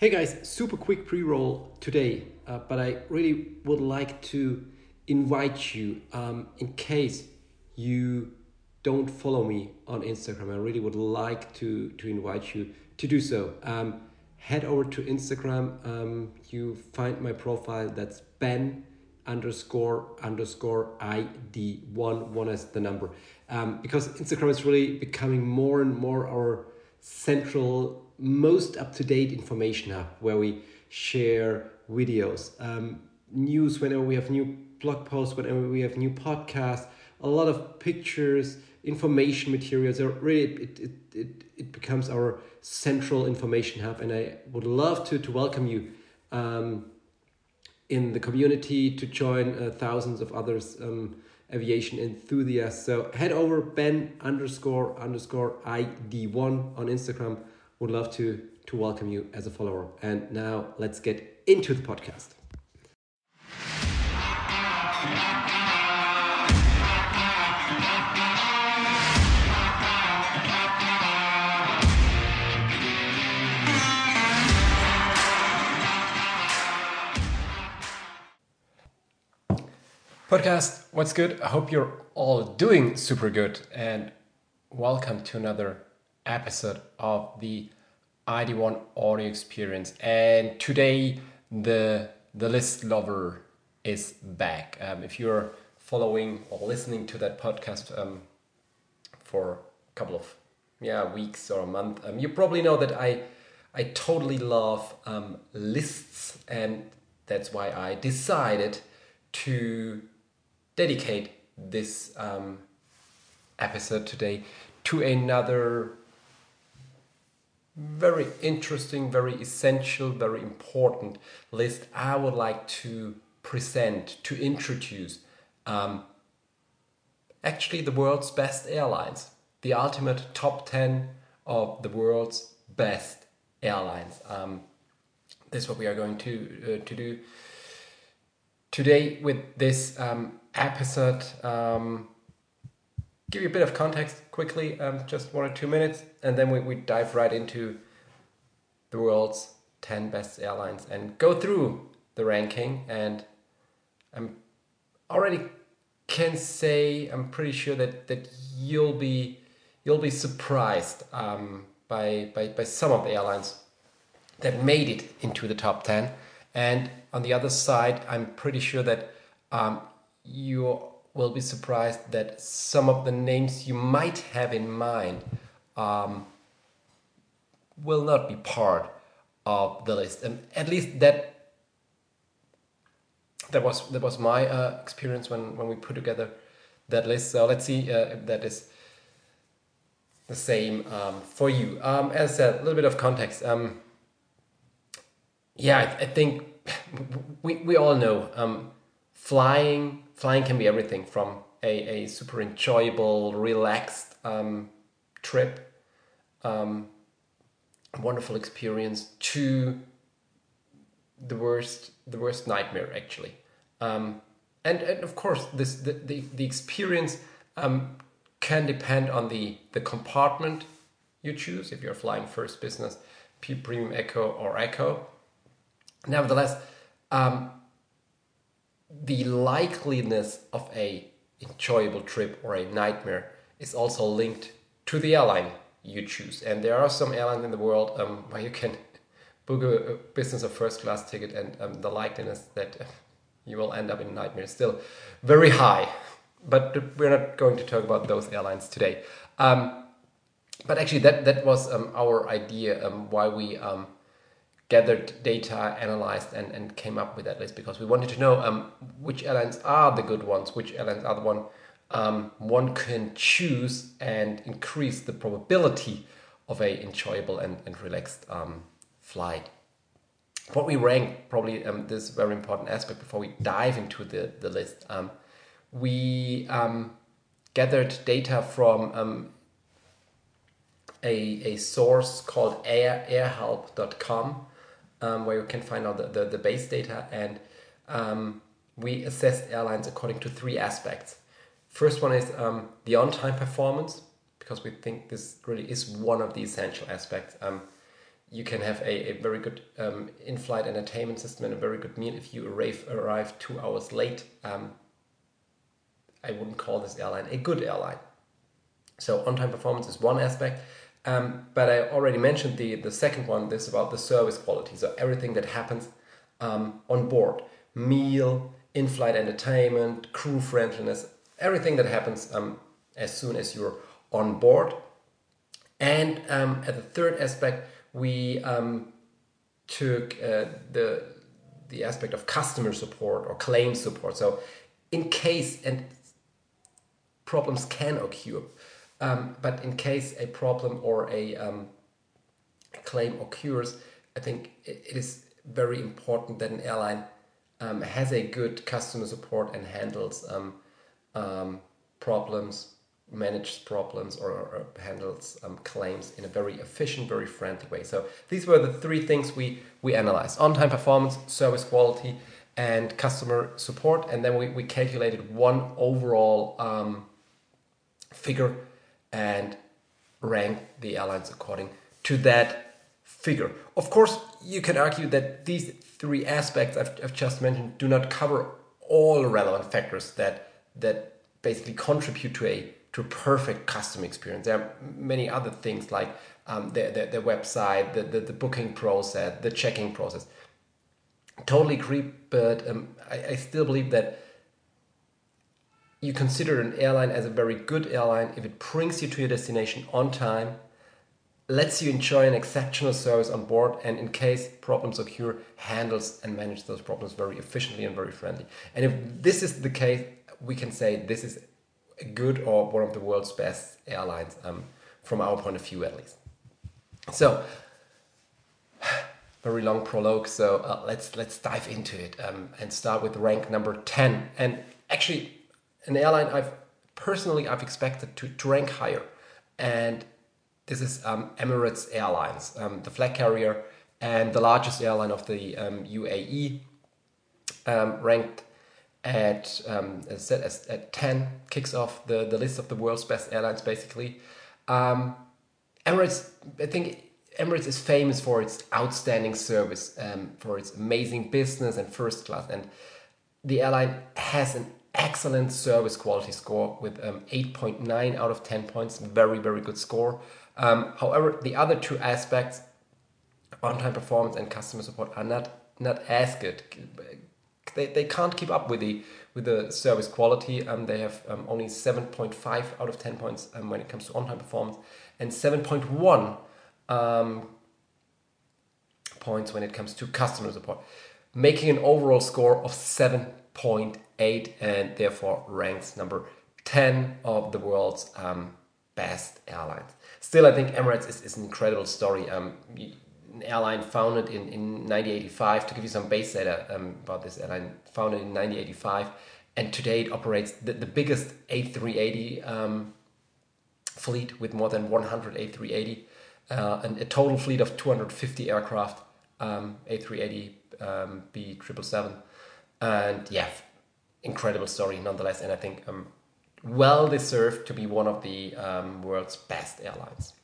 Hey guys, super quick pre roll today, uh, but I really would like to invite you um, in case you don't follow me on Instagram. I really would like to, to invite you to do so. Um, head over to Instagram. Um, you find my profile that's Ben underscore underscore ID one one as the number um, because Instagram is really becoming more and more our central most up-to-date information hub where we share videos um, news whenever we have new blog posts whenever we have new podcasts a lot of pictures information materials. Are really it, it, it, it becomes our central information hub. And i would love to to welcome you um, in the community to join uh, thousands of others um, aviation enthusiasts. So head over ben underscore underscore id1 on instagram would love to to welcome you as a follower. And now let's get into the podcast. Podcast, what's good? I hope you're all doing super good and welcome to another episode of the ID1 audio experience. And today the the list lover is back. Um, if you're following or listening to that podcast um, for a couple of yeah weeks or a month, um, you probably know that I I totally love um, lists, and that's why I decided to dedicate this um, episode today to another very interesting, very essential, very important list I would like to present, to introduce. Um, actually, the world's best airlines, the ultimate top 10 of the world's best airlines. Um, this is what we are going to, uh, to do today with this um, episode. Um, give you a bit of context quickly, um, just one or two minutes, and then we, we dive right into the world's 10 best airlines and go through the ranking. And I'm already can say I'm pretty sure that, that you'll be you'll be surprised um, by, by by some of the airlines that made it into the top 10. And on the other side, I'm pretty sure that um, you will be surprised that some of the names you might have in mind um, will not be part of the list. And at least that that was that was my uh, experience when when we put together that list. So let's see uh, if that is the same um, for you. Um, as a little bit of context, um, yeah, I, I, think we we all know um, flying flying can be everything from a, a super enjoyable, relaxed um, trip, um, wonderful experience, to the worst the worst nightmare actually. Um, and, and of course, this the, the, the experience um, can depend on the, the compartment you choose if you're flying first business, P premium eco or eco. Nevertheless, um, the likeliness of a enjoyable trip or a nightmare is also linked to the airline you choose. And there are some airlines in the world um, where you can book a, a, business or first class ticket, and um, the likeliness that you will end up in a nightmare is still very high. But we're not going to talk about those airlines today. Um, but actually, that that was um, our idea um, why we um, gathered data, analyzed, and, and came up with that list because we wanted to know um, which airlines are the good ones, which airlines are the one um, one can choose and increase the probability of a enjoyable and, and relaxed um, flight. What we rank, probably um, this very important aspect before we dive into the, the list. Um, we um, gathered data from a, a source called air, airhelp.com um, where you can find out the, the, the base data. And um, we assess airlines according to three aspects. First one is um, the on time performance, because we think this really is one of the essential aspects. Um, you can have a, a very good um, in-flight entertainment system and a very good meal if you arrive arrive two hours late. Um, I wouldn't call this airline a good airline. So on-time performance is one aspect, um, but I already mentioned the the second one. This about the service quality. So everything that happens um, on board, meal, in-flight entertainment, crew friendliness, everything that happens um, as soon as you're on board. And um, at the third aspect, we um, took uh, the the aspect of customer support or claim support. So, in case and problems can occur, um, but in case a problem or a, um, claim occurs, I think it is very important that an airline um, has a good customer support and handles um, um, problems manages problems or, or handles um, claims in a very efficient, very friendly way. So these were the three things we, we analyzed on-time performance, service quality, and customer support. And then we, we calculated one overall figure and rank the airlines according to that figure. Of course, you can argue that these three aspects I've, I've just mentioned do not cover all relevant factors that that basically contribute to a to a perfect customer experience. There are many other things like um, the, website, the, the, the, booking process, the checking process. Totally agree, but um, I, I still believe that you consider an airline as a very good airline if it brings you to your destination on time, lets you enjoy an exceptional service on board, and in case problems occur, handles and manages those problems very efficiently and very friendly. And if this is the case, we can say this is a good or one of the world's best airlines um, from our point of view at least. So very long prologue. So uh, let's let's dive into it um, and start with rank number ten. And actually, an airline I've personally I've expected to, to rank higher, and this is um, Emirates Airlines, um, the flag carrier and the largest airline of the UAE, um, um, ranked at um, as as, at 10 kicks off the, the list of the world's best airlines basically. Um, emirates i think emirates is famous for its outstanding service um, for its amazing business and first class. And the airline has an excellent service quality score with um, 8.9 out of 10 points. Very very good score. Um, however the other two aspects on-time performance and customer support are not not as good. They, they can't keep up with the with the service quality. Um, they have um, only 7.5 out of 10 points um, when it comes to on-time performance and 7.1 um, points when it comes to customer support, making an overall score of 7.8 and therefore ranks number 10 of the world's um, best airlines. Still, I think Emirates is, is an incredible story. Um, an airline founded in, in 1985. To give you some base data um, about this airline, founded in 1985, and today it operates the, the biggest A380 um, fleet with more than 100 A380, uh, and a total fleet of 250 aircraft, um, A380 um, B777, and yeah, incredible story nonetheless. And I think um, well deserved to be one of the um, world's best airlines.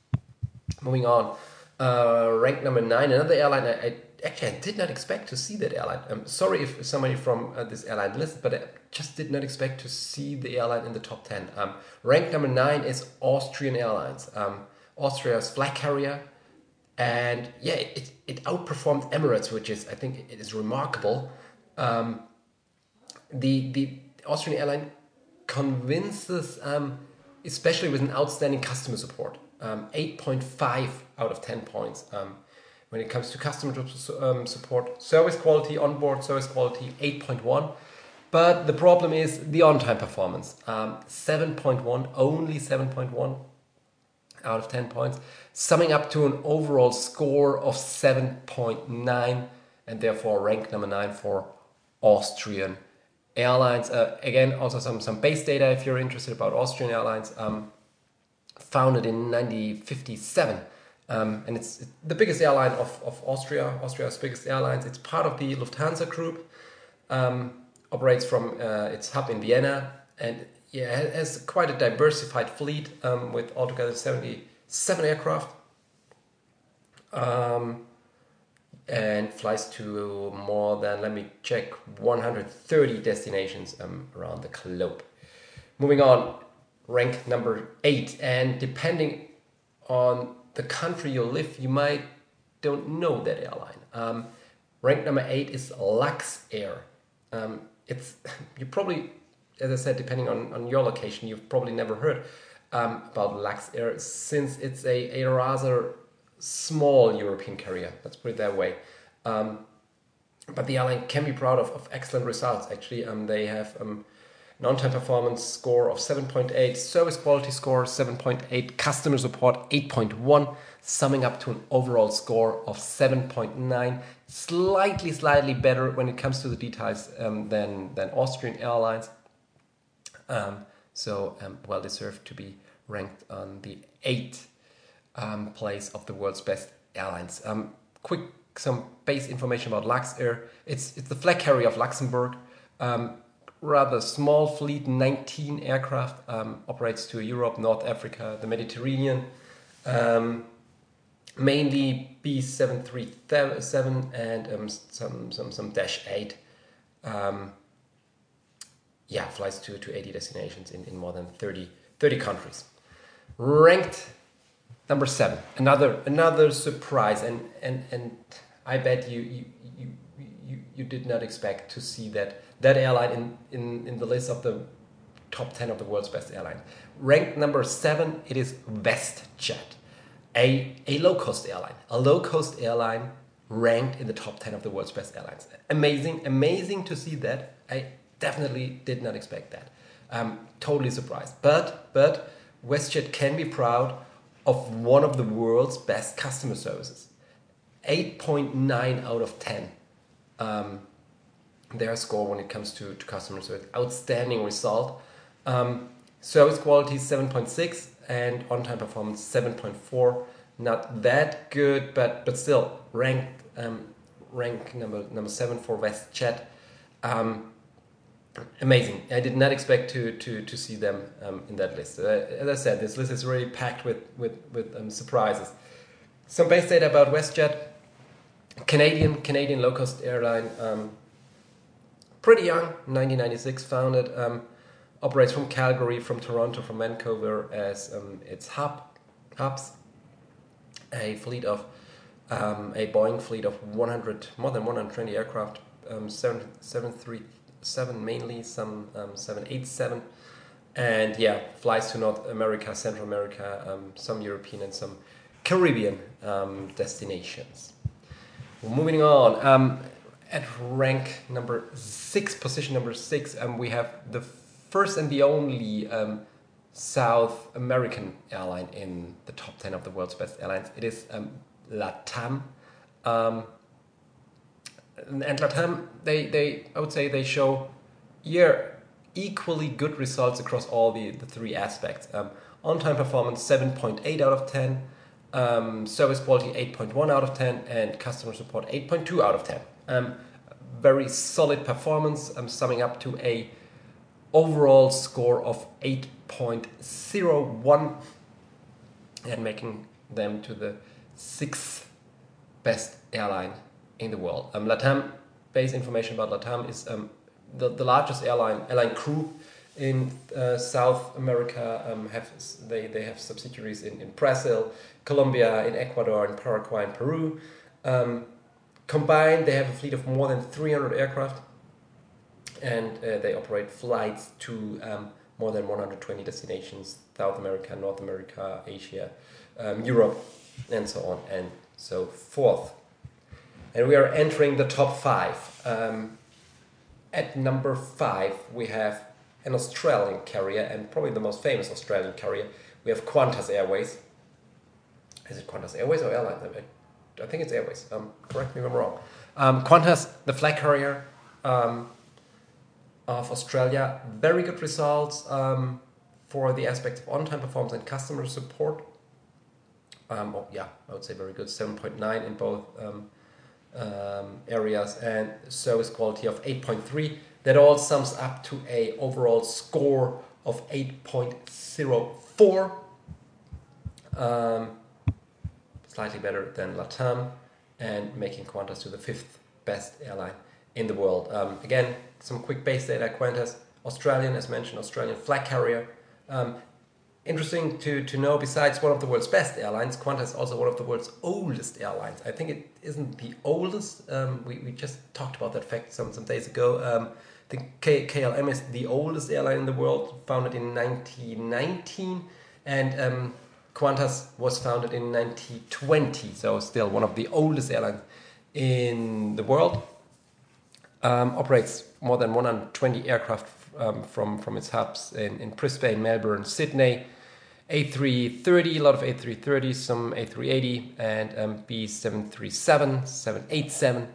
Moving on. Uh, ranked number nine, another airline I, I, actually I did not expect to see that airline. I'm sorry if somebody from uh, this airline listened, but I just did not expect to see the airline in the top 10. Um, ranked number nine is Austrian Airlines, um, Austria's flag carrier. And yeah, it, it outperformed Emirates, which is, I think, it is remarkable. Um, the, the Austrian airline convinces, um, especially with an outstanding customer support um, 8.5 out of 10 points um, when it comes to customer um, support. Service quality, onboard service quality, 8.1. But the problem is the on time performance. Um, 7.1, only 7.1 out of 10 points, summing up to an overall score of 7.9 and therefore rank number 9 for Austrian Airlines. Uh, again, also some, some base data if you're interested about Austrian Airlines. Um, founded in 1957. Um, and it's the biggest airline of, of Austria, Austria's biggest airlines. It's part of the Lufthansa Group, um, operates from uh, its hub in Vienna, and yeah, has quite a diversified fleet um, with altogether 77 aircraft. um, and flies to more than, let me check, 130 destinations um, around the globe. Moving on, rank number eight, and depending on the country you live, you might don't know that airline. Um, rank number eight is Luxair. Um, it's you probably, as I said, depending on, on your location, you've probably never heard um, about Luxair since it's a, a rather small European carrier. Let's put it that way. Um, but the airline can be proud of, of excellent results. Actually, um, they have um, on-time performance score of 7.8, service quality score 7.8, customer support 8.1, summing up to an overall score of 7.9. Slightly, slightly better when it comes to the details um, than than Austrian Airlines. Um, so um, well deserved to be ranked on the eighth um, place of the world's best airlines. Um, quick, some base information about Luxair. It's it's the flag carrier of Luxembourg. Um, rather small fleet, 19 aircraft, um, operates to Europe, North Africa, the Mediterranean. Um, mainly B737 and um, some, some, some Dash 8. Um, yeah, flies to, to 80 destinations in, in more than 30, 30 countries. Ranked number seven, another another surprise, and and and I bet you you you you, you did not expect to see that that airline in, in, in the list of the top 10 of the world's best airlines. Ranked number seven, it is WestJet, a, a low cost airline. A low cost airline ranked in the top 10 of the world's best airlines. Amazing, amazing to see that. I definitely did not expect that. Um, totally surprised. But, but WestJet can be proud of one of the world's best customer services. 8.9 out of 10. Um, their score when it comes to, to customer service. Outstanding result. Um, service quality 7.6 and on-time performance 7.4. Not that good, but but still ranked um, rank number number seven for WestJet. Um, amazing. I did not expect to to, to see them um, in that list. Uh, as I said, this list is really packed with with with um, surprises. Some base data about WestJet. Canadian Canadian low cost airline. Um, pretty young, 1996 founded. Um, operates from Calgary, from Toronto, from Vancouver as um, its hub hubs. A fleet of um, a Boeing fleet of 100, more than 120 aircraft, um, 737 mainly, some um, 787, and yeah, flies to North America, Central America, um, some European and some Caribbean um, destinations. moving on. Um, at rank number six, position number six, um, we have the first and the only um, South American airline in the top 10 of the world's best airlines. It is um, LATAM. And LATAM, they, they, I would say they show year equally good results across all the, the three aspects. Um, on-time performance, 7.8 out of 10. Um, service quality, 8.1 out of 10. And customer support, 8.2 out of 10. Um, very solid performance, um, summing up to a overall score of 8.01 and making them to the sixth best airline in the world. Um, Latam, base information about Latam is um, the, the largest airline airline group in uh, South America. Um, have they, they have subsidiaries in, in Brazil, Colombia, in Ecuador, in Paraguay, and Peru. Um, Combined, they have a fleet of more than 300 aircraft and uh, they operate flights to um, more than 120 destinations South America, North America, Asia, um, Europe, and so on and so forth. And we are entering the top five. Um, at number five, we have an Australian carrier and probably the most famous Australian carrier. We have Qantas Airways. Is it Qantas Airways or Airlines? I think it's Airways. Um, correct me if I'm wrong. Um, Qantas, the flag carrier um, of Australia, very good results um, for the aspects of on-time performance and customer support. Um, oh, yeah, I would say very good. 7.9 in both um, areas and service quality of 8.3. That all sums up to a overall score of 8.04. Um, slightly better than LATAM, and making Qantas to the fifth best airline in the world. Um, again, some quick base data Qantas, Australian, as mentioned, Australian flag carrier. Um, interesting to, to know, besides one of the world's best airlines, Qantas is also one of the world's oldest airlines. I think it isn't the oldest. Um, we, we just talked about that fact some, some days ago. Um, I think K- KLM is the oldest airline in the world, founded in 1919. And um, Qantas was founded in 1920, so still one of the oldest airlines in the world. Um, operates more than 120 aircraft um, from, from its hubs in, in Brisbane, Melbourne, Sydney. A330, a lot of A330s, some A380, and um, B737, 787,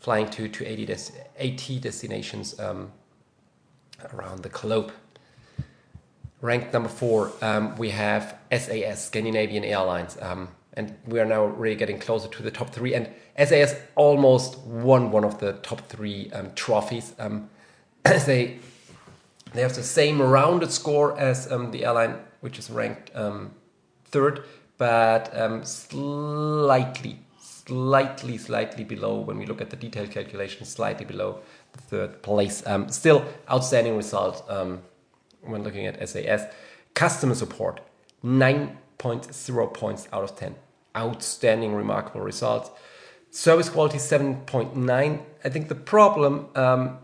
flying to, to 80, des- 80 destinations um, around the globe. Ranked number four, um, we have SAS, Scandinavian Airlines. Um, and we are now really getting closer to the top three. And SAS almost won one of the top three um, trophies. Um, they they have the same rounded score as the airline, which is ranked um, third, but um, slightly, slightly, slightly below when we look at the detailed calculation, slightly below the third place. Um, still outstanding result when looking at SAS. Customer support, 9.0 points out of 10 outstanding, remarkable results. Service quality 7.9. I think the problem um,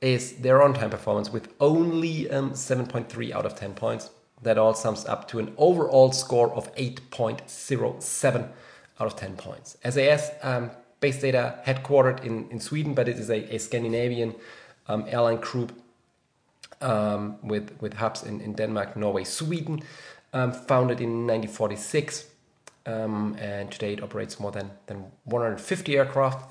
is their on time performance with only um, 7.3 out of 10 points. That all sums up to an overall score of 8.07 out of 10 points. SAS, um, base data headquartered in, in Sweden, but it is a, a Scandinavian um, airline group um, with, with hubs in, in Denmark, Norway, Sweden, um, founded in 1946 um, and today it operates more than, than 150 aircraft.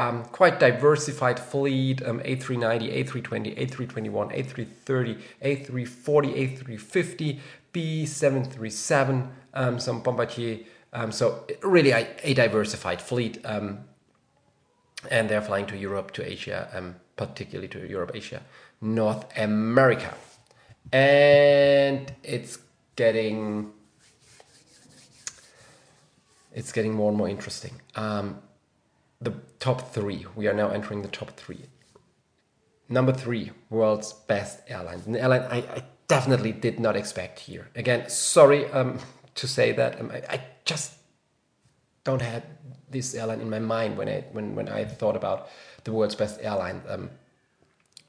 Um, quite diversified fleet um, A390, A320, A321, A330, A340, A350, B737, um, some Bombardier. Um, so, really, a, a diversified fleet. Um, and they're flying to Europe, to Asia, um, particularly to Europe, Asia, North America. And it's getting it's getting more and more interesting. The top three. We are now entering the top three. Number three, world's best airline. An airline I, I definitely did not expect here. Again, sorry um, to say that. Um, I, I, just don't have this airline in my mind when I when, when I thought about the world's best airline. Um,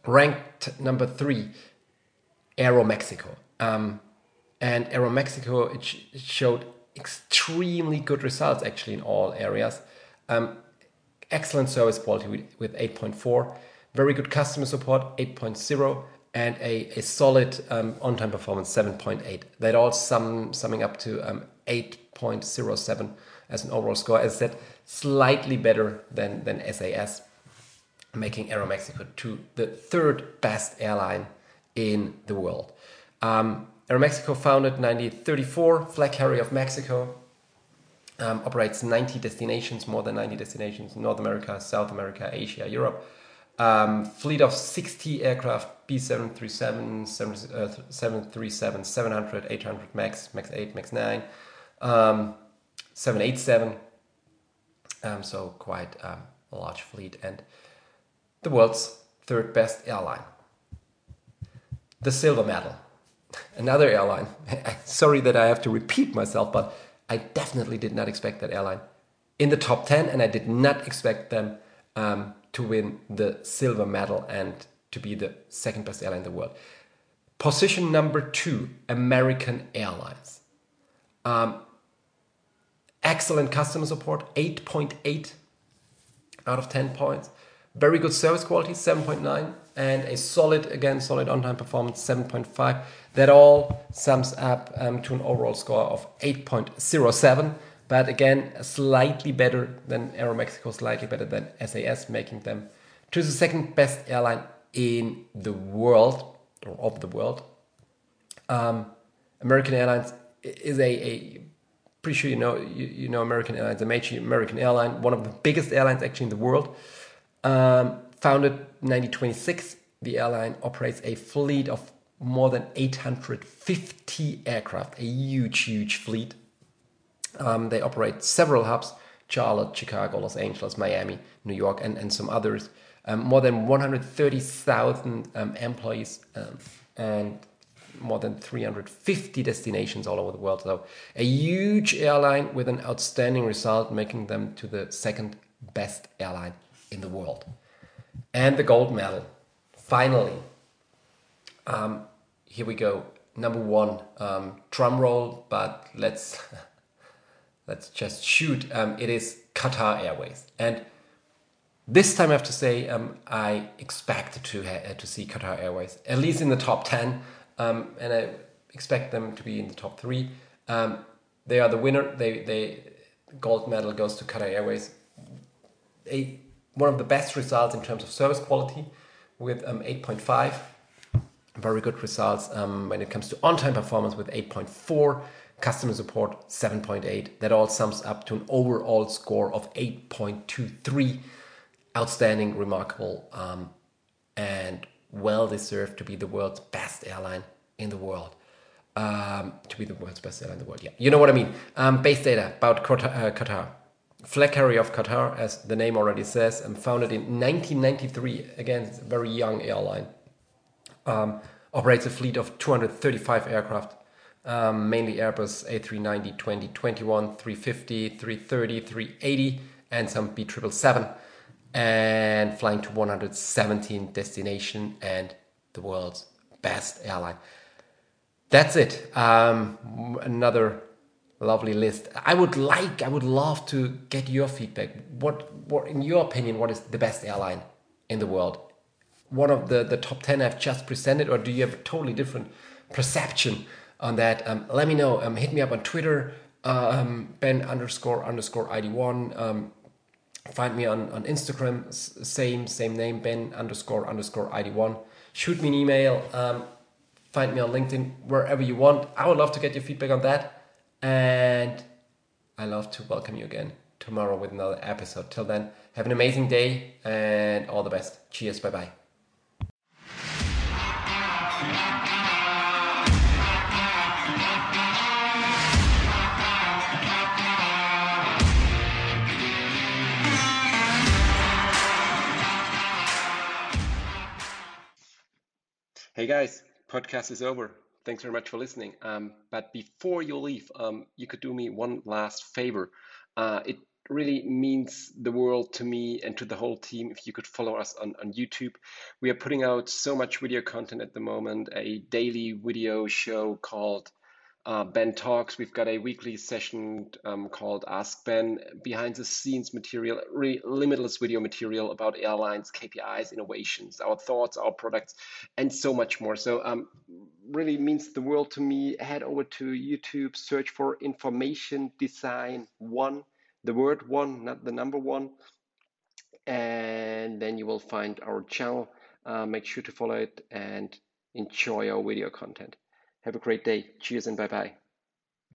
ranked number three, Aeromexico. Um, and Aeromexico, it, sh- it showed extremely good results actually in all areas. Um, excellent service quality with, with 8.4, very good customer support 8.0, and a, a solid um, on time performance 7.8. That all sum, summing up to um, 8.07 as an overall score. As I said, slightly better than, than SAS, making Aeromexico to the third best airline in the world. Um, Aeromexico founded 1934, flag carrier of Mexico, um, operates 90 destinations, more than 90 destinations in North America, South America, Asia, Europe. Um, fleet of 60 aircraft, B737, 737, 700, 800 MAX, MAX 8, MAX 9, um, 787. Um, so quite um, a large fleet and the world's third best airline. The silver medal another airline. Sorry that I have to repeat myself, but I definitely did not expect that airline in the top 10, and I did not expect them um, to win the silver medal and to be the second best airline in the world. Position number two American Airlines. Um, excellent customer support, 8.8 out of 10 points. Very good service quality, 7.9 and a solid, again, solid on time performance, 7.5. That all sums up um, to an overall score of 8.07. But again, slightly better than Aeromexico, slightly better than SAS, making them to the second best airline in the world, or of the world. Um, American Airlines is a, a pretty sure you know you, you know American Airlines, a major American airline, one of the biggest airlines actually in the world. Um, Founded 1926, the airline operates a fleet of more than 850 aircraft, a huge, huge fleet. Um, they operate several hubs Charlotte, Chicago, Los Angeles, Miami, New York, and, and some others. Um, more than 130,000 um, employees um, and more than 350 destinations all over the world. So, a huge airline with an outstanding result, making them to the second best airline in the world. And the gold medal, finally. Um, here we go. Number one, um, drum roll, but let's let's just shoot. Um, it is Qatar Airways, and this time I have to say um, I expect to ha- to see Qatar Airways at least in the top ten, um, and I expect them to be in the top three. Um, they are the winner. They they gold medal goes to Qatar Airways. A one of the best results in terms of service quality with um, 8.5 very good results um, when it comes to on-time performance with 8.4 customer support 7.8 that all sums up to an overall score of 8.23 outstanding remarkable um, and well deserved to be the world's best airline in the world. Um, to be the world's best airline in the world yeah. You know what i mean. Um, base data about qatar, uh, qatar. Flag carrier of qatar as the name already says and founded in 1993 again it's a very young airline um, operates a fleet of 235 aircraft, um, mainly Airbus A390, 20, 21, 350, 330, 380, and some B777, and flying to 117 destination and the world's best airline. That's it. Um, another lovely list. I would like, I would love to get your feedback. What, what, in your opinion, what is the best airline in the world? one of the, the top 10 I've just presented, or do you have a totally different perception on that? Um, let me know. Um, hit me up on Twitter, um, Ben underscore underscore ID1. Um, find me on, on Instagram, same, same name, Ben underscore underscore ID1. Shoot me an email. Um, find me on LinkedIn, wherever you want. I would love to get your feedback on that. And I love to welcome you again tomorrow with another episode. Till then, have an amazing day and all the best. Cheers. Bye bye. Hey guys, podcast is over. Thanks very much for listening. Um, but before you leave, um, you could do me one last favor. Uh, it really means the world to me and to the whole team if you could follow us on, on YouTube. We are putting out so much video content at the moment, a daily video show called uh, Ben Talks. We've got a weekly session um, called Ask Ben, behind the scenes material, really limitless video material about airlines, KPIs, innovations, our thoughts, our products, and so much more. So, um, really means the world to me. Head over to YouTube, search for Information Design One, the word one, not the number one, and then you will find our channel. Uh, make sure to follow it and enjoy our video content. Have a great day. Cheers and bye bye.